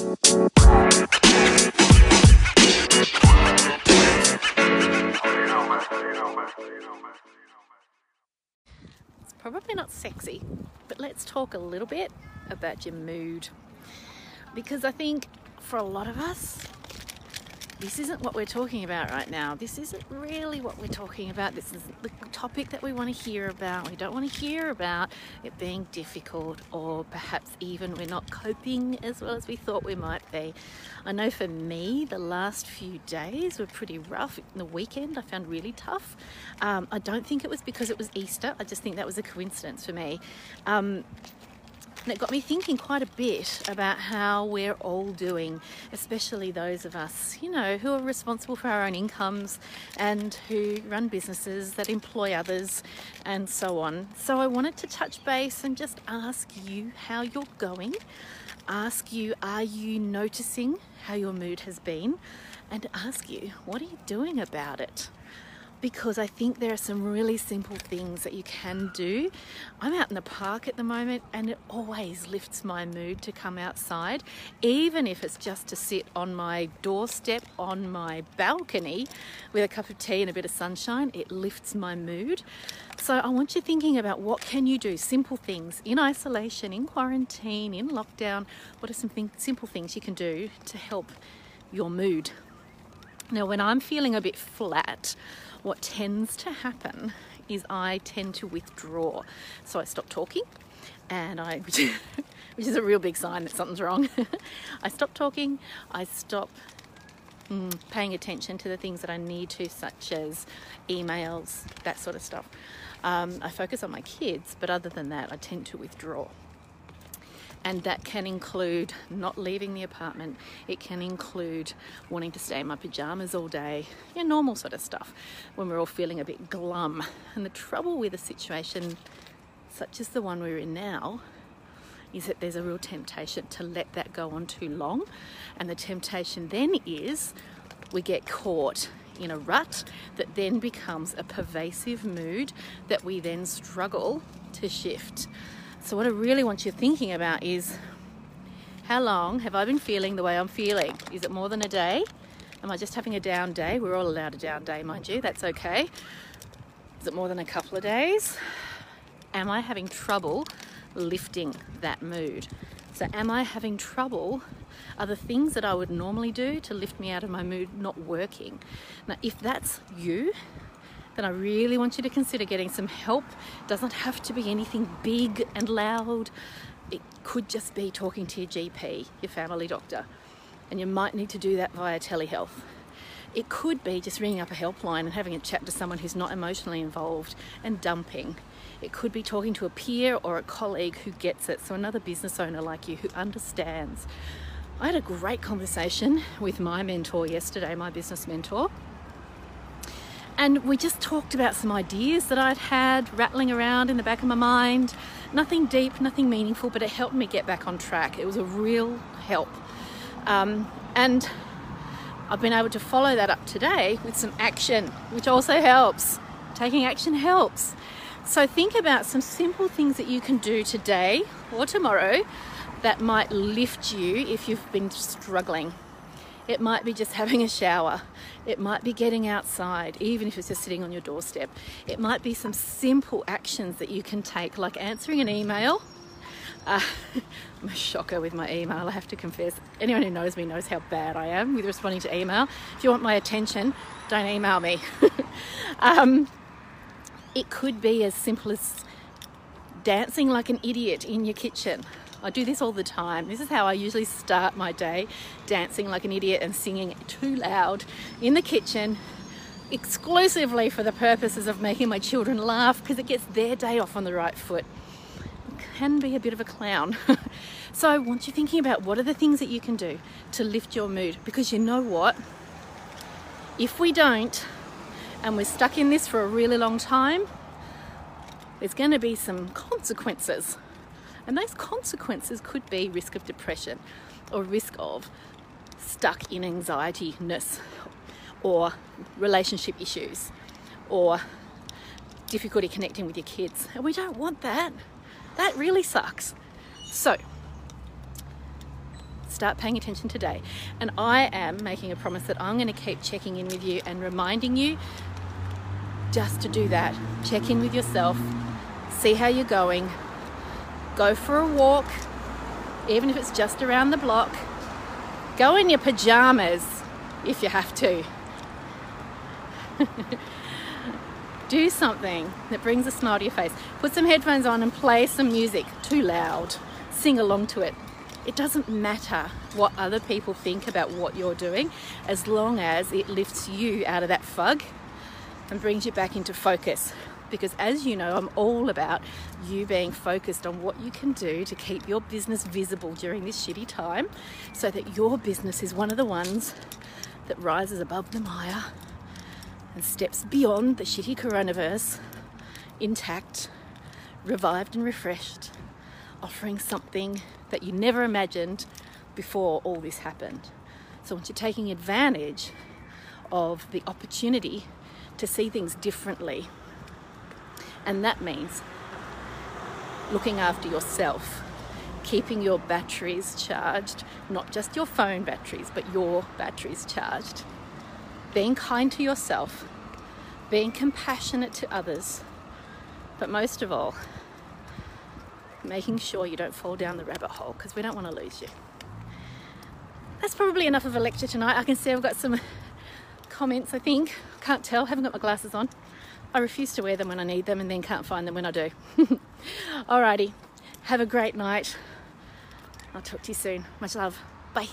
It's probably not sexy, but let's talk a little bit about your mood. Because I think for a lot of us, this isn't what we're talking about right now. This isn't really what we're talking about. This is the topic that we want to hear about. We don't want to hear about it being difficult or perhaps even we're not coping as well as we thought we might be. I know for me, the last few days were pretty rough. The weekend I found really tough. Um, I don't think it was because it was Easter. I just think that was a coincidence for me. Um, and it got me thinking quite a bit about how we're all doing, especially those of us, you know, who are responsible for our own incomes and who run businesses that employ others and so on. So I wanted to touch base and just ask you how you're going. Ask you, are you noticing how your mood has been? And ask you, what are you doing about it? Because I think there are some really simple things that you can do. I'm out in the park at the moment and it always lifts my mood to come outside, even if it's just to sit on my doorstep on my balcony with a cup of tea and a bit of sunshine. It lifts my mood. So I want you thinking about what can you do, simple things in isolation, in quarantine, in lockdown. What are some simple things you can do to help your mood? Now, when I'm feeling a bit flat, what tends to happen is I tend to withdraw. So I stop talking and I, which is a real big sign that something's wrong. I stop talking, I stop mm, paying attention to the things that I need to, such as emails, that sort of stuff. Um, I focus on my kids, but other than that, I tend to withdraw and that can include not leaving the apartment. It can include wanting to stay in my pajamas all day, yeah, normal sort of stuff when we're all feeling a bit glum. And the trouble with a situation such as the one we're in now is that there's a real temptation to let that go on too long. And the temptation then is we get caught in a rut that then becomes a pervasive mood that we then struggle to shift. So, what I really want you thinking about is how long have I been feeling the way I'm feeling? Is it more than a day? Am I just having a down day? We're all allowed a down day, mind you, that's okay. Is it more than a couple of days? Am I having trouble lifting that mood? So, am I having trouble? Are the things that I would normally do to lift me out of my mood not working? Now, if that's you, then I really want you to consider getting some help. It doesn't have to be anything big and loud. It could just be talking to your GP, your family doctor, and you might need to do that via telehealth. It could be just ringing up a helpline and having a chat to someone who's not emotionally involved and dumping. It could be talking to a peer or a colleague who gets it, so another business owner like you who understands. I had a great conversation with my mentor yesterday, my business mentor, and we just talked about some ideas that I'd had rattling around in the back of my mind. Nothing deep, nothing meaningful, but it helped me get back on track. It was a real help. Um, and I've been able to follow that up today with some action, which also helps. Taking action helps. So think about some simple things that you can do today or tomorrow that might lift you if you've been struggling. It might be just having a shower. It might be getting outside, even if it's just sitting on your doorstep. It might be some simple actions that you can take, like answering an email. Uh, I'm a shocker with my email, I have to confess. Anyone who knows me knows how bad I am with responding to email. If you want my attention, don't email me. um, it could be as simple as dancing like an idiot in your kitchen. I do this all the time. This is how I usually start my day dancing like an idiot and singing too loud in the kitchen, exclusively for the purposes of making my children laugh because it gets their day off on the right foot. It can be a bit of a clown. so I want you thinking about what are the things that you can do to lift your mood because you know what? If we don't, and we're stuck in this for a really long time, there's going to be some consequences and those consequences could be risk of depression or risk of stuck in anxiety-ness or relationship issues or difficulty connecting with your kids. And we don't want that. That really sucks. So, start paying attention today. And I am making a promise that I'm going to keep checking in with you and reminding you just to do that. Check in with yourself, see how you're going, go for a walk, even if it's just around the block. Go in your pajamas if you have to. do something that brings a smile to your face. Put some headphones on and play some music too loud. Sing along to it. It doesn't matter what other people think about what you're doing as long as it lifts you out of that fog and brings you back into focus. Because as you know, I'm all about you being focused on what you can do to keep your business visible during this shitty time so that your business is one of the ones that rises above the mire and steps beyond the shitty coronavirus intact, revived and refreshed, offering something that you never imagined before all this happened. So once you're taking advantage of the opportunity to see things differently, and that means looking after yourself, keeping your batteries charged, not just your phone batteries, but your batteries charged being kind to yourself, being compassionate to others, but most of all, making sure you don't fall down the rabbit hole because we don't want to lose you. That's probably enough of a lecture tonight. I can see I've got some comments, I think. Can't tell, haven't got my glasses on. I refuse to wear them when I need them and then can't find them when I do. Alrighty, have a great night. I'll talk to you soon. Much love. Bye.